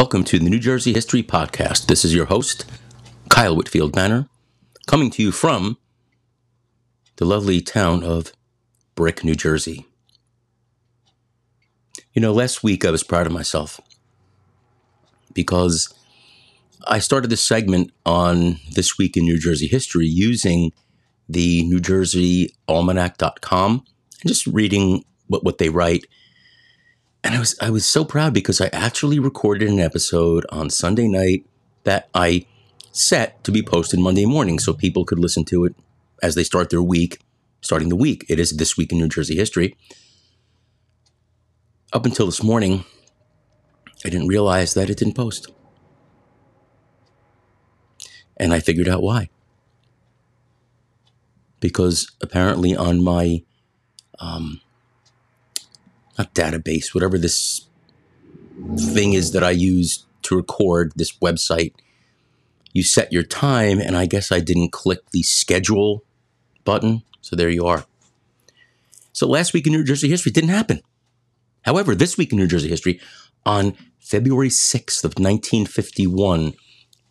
Welcome to the New Jersey History Podcast. This is your host, Kyle Whitfield Banner, coming to you from the lovely town of Brick, New Jersey. You know, last week I was proud of myself because I started this segment on This Week in New Jersey History using the New Jersey Almanac.com and just reading what, what they write. And I was I was so proud because I actually recorded an episode on Sunday night that I set to be posted Monday morning so people could listen to it as they start their week, starting the week. It is this week in New Jersey history. Up until this morning, I didn't realize that it didn't post. And I figured out why. Because apparently on my um, not database, whatever this thing is that I use to record this website, you set your time, and I guess I didn't click the schedule button. So there you are. So last week in New Jersey history didn't happen. However, this week in New Jersey history, on February 6th of 1951,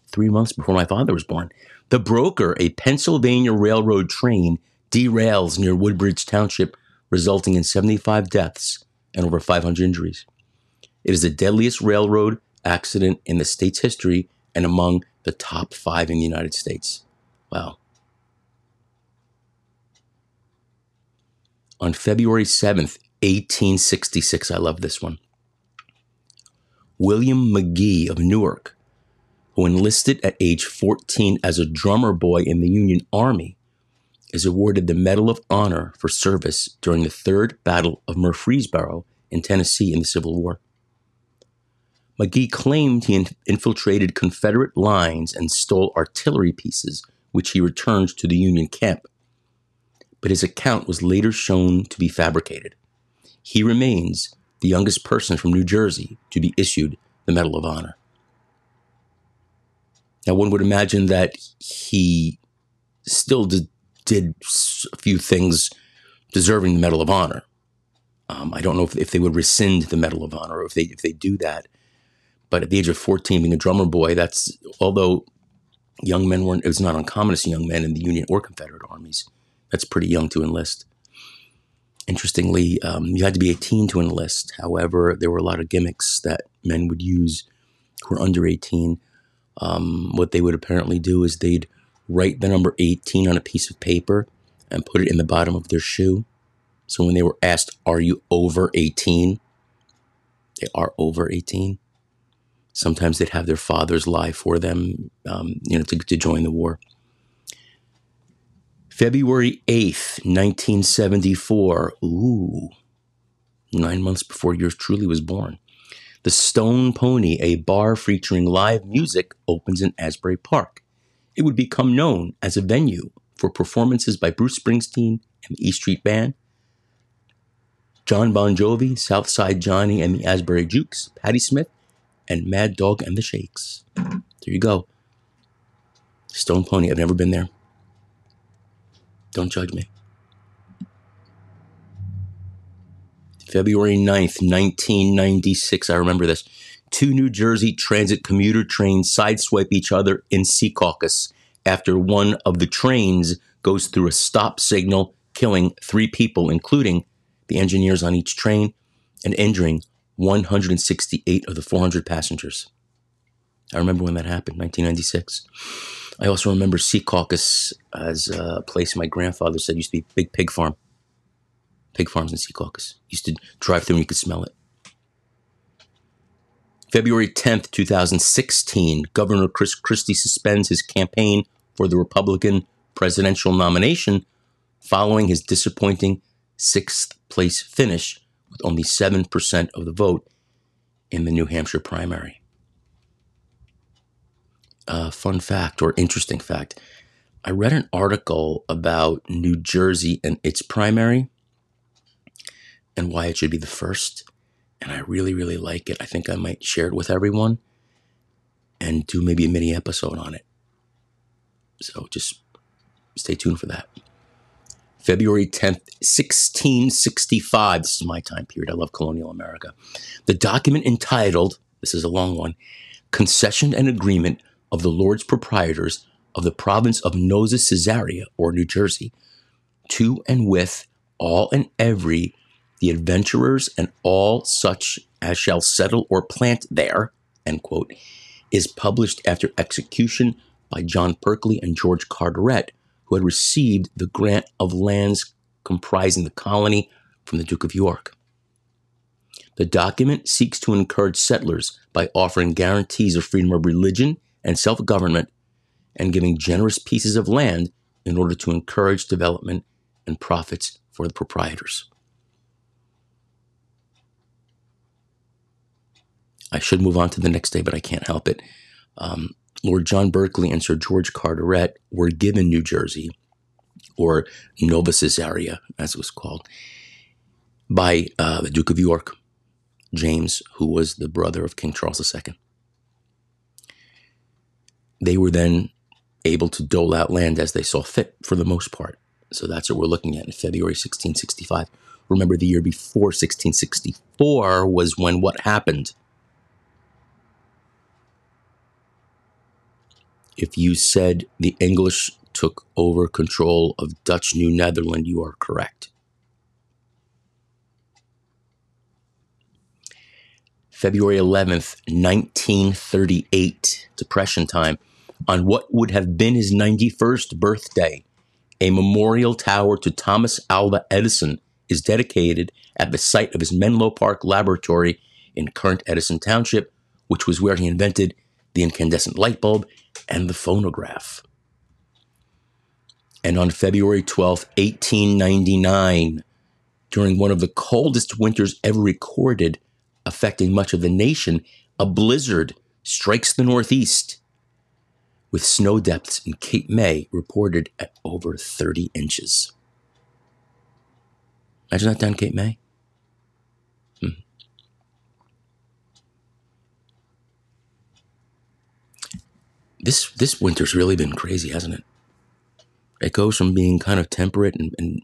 three months before my father was born, the broker, a Pennsylvania Railroad train, derails near Woodbridge Township, resulting in 75 deaths and over 500 injuries. It is the deadliest railroad accident in the state's history and among the top five in the United States. Wow. On February 7th, 1866, I love this one. William Magee of Newark, who enlisted at age 14 as a drummer boy in the Union Army, is awarded the Medal of Honor for service during the Third Battle of Murfreesboro in Tennessee in the Civil War. Magee claimed he infiltrated Confederate lines and stole artillery pieces, which he returned to the Union camp. But his account was later shown to be fabricated. He remains the youngest person from New Jersey to be issued the Medal of Honor. Now, one would imagine that he still did, did a few things deserving the Medal of Honor. Um, I don't know if, if they would rescind the Medal of Honor or if they if they do that. But at the age of 14, being a drummer boy, that's although young men weren't, it was not uncommon to see young men in the Union or Confederate armies. That's pretty young to enlist. Interestingly, um, you had to be 18 to enlist. However, there were a lot of gimmicks that men would use who were under 18. Um, what they would apparently do is they'd write the number 18 on a piece of paper and put it in the bottom of their shoe. So when they were asked, Are you over 18? They are over 18. Sometimes they'd have their fathers lie for them, um, you know, to, to join the war. February 8th, 1974. Ooh, nine months before yours truly was born. The Stone Pony, a bar featuring live music, opens in Asbury Park. It would become known as a venue for performances by Bruce Springsteen and the E Street Band, Jon Bon Jovi, Southside Johnny and the Asbury Jukes, Patti Smith, and Mad Dog and the Shakes. There you go. Stone Pony. I've never been there. Don't judge me. February 9th, 1996. I remember this. Two New Jersey transit commuter trains sideswipe each other in Secaucus after one of the trains goes through a stop signal, killing three people, including the engineers on each train, and injuring 168 of the 400 passengers. I remember when that happened, 1996. I also remember Secaucus as a place my grandfather said used to be big pig farm. Pig farms in Secaucus. Used to drive through and you could smell it. February 10th, 2016, Governor Chris Christie suspends his campaign for the Republican presidential nomination following his disappointing sixth place finish with only 7% of the vote in the New Hampshire primary. A fun fact or interesting fact I read an article about New Jersey and its primary and why it should be the first. And I really, really like it. I think I might share it with everyone and do maybe a mini episode on it. So just stay tuned for that. February 10th, 1665. This is my time period. I love colonial America. The document entitled this is a long one, concession and agreement of the Lords proprietors of the province of Nova Caesarea or New Jersey to and with all and every the adventurers and all such as shall settle or plant there, end quote, is published after execution by John Berkeley and George Carteret, who had received the grant of lands comprising the colony from the Duke of York. The document seeks to encourage settlers by offering guarantees of freedom of religion and self government and giving generous pieces of land in order to encourage development and profits for the proprietors. I should move on to the next day, but I can't help it. Um, Lord John Berkeley and Sir George Carteret were given New Jersey, or Nova Caesarea, as it was called, by uh, the Duke of York, James, who was the brother of King Charles II. They were then able to dole out land as they saw fit for the most part. So that's what we're looking at in February 1665. Remember, the year before 1664 was when what happened? If you said the English took over control of Dutch New Netherland, you are correct. February 11th, 1938, Depression time, on what would have been his 91st birthday, a memorial tower to Thomas Alva Edison is dedicated at the site of his Menlo Park laboratory in current Edison Township, which was where he invented the incandescent light bulb and the phonograph. And on February 12, 1899, during one of the coldest winters ever recorded, affecting much of the nation, a blizzard strikes the Northeast, with snow depths in Cape May reported at over 30 inches. Imagine that down Cape May. This this winter's really been crazy, hasn't it? It goes from being kind of temperate and, and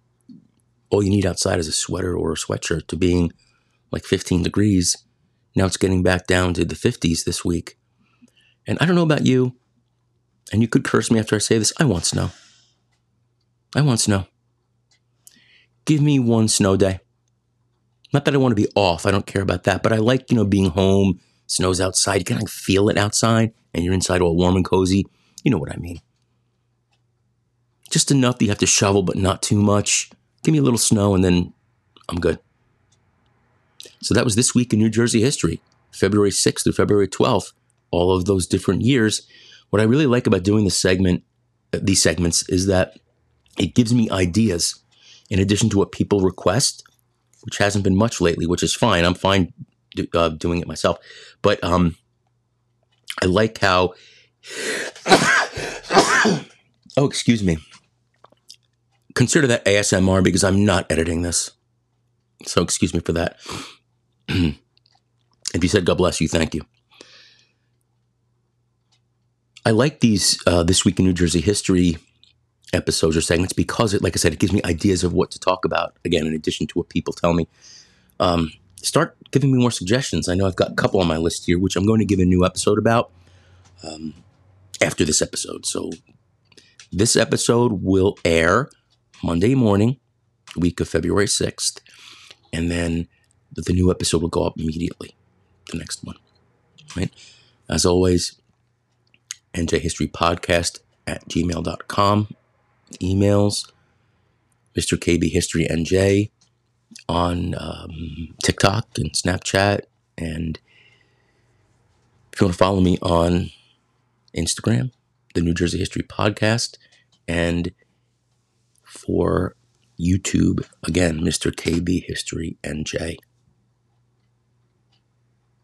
all you need outside is a sweater or a sweatshirt to being like 15 degrees. Now it's getting back down to the 50s this week. And I don't know about you, and you could curse me after I say this. I want snow. I want snow. Give me one snow day. Not that I want to be off. I don't care about that. But I like, you know, being home, snow's outside. You can feel it outside, and you're inside all warm and cozy. You know what I mean. Just enough that you have to shovel, but not too much. Give me a little snow, and then I'm good. So that was this week in New Jersey history, February 6th through February 12th, all of those different years. What I really like about doing this segment, uh, these segments, is that it gives me ideas in addition to what people request, which hasn't been much lately, which is fine. I'm fine do, uh, doing it myself, but um, I like how. oh, excuse me. Consider that ASMR because I'm not editing this. So excuse me for that. if you said God bless you, thank you. I like these uh, this week in New Jersey history episodes or segments because it, like I said, it gives me ideas of what to talk about. Again, in addition to what people tell me, um, start giving me more suggestions. I know I've got a couple on my list here, which I'm going to give a new episode about um, after this episode. So this episode will air Monday morning, week of February sixth, and then the new episode will go up immediately, the next one. Right? As always, NJ History Podcast at gmail.com. Emails, Mr. KB History NJ on um, TikTok and Snapchat. And if you want to follow me on Instagram, the New Jersey History Podcast, and for YouTube, again, Mr. KB History NJ.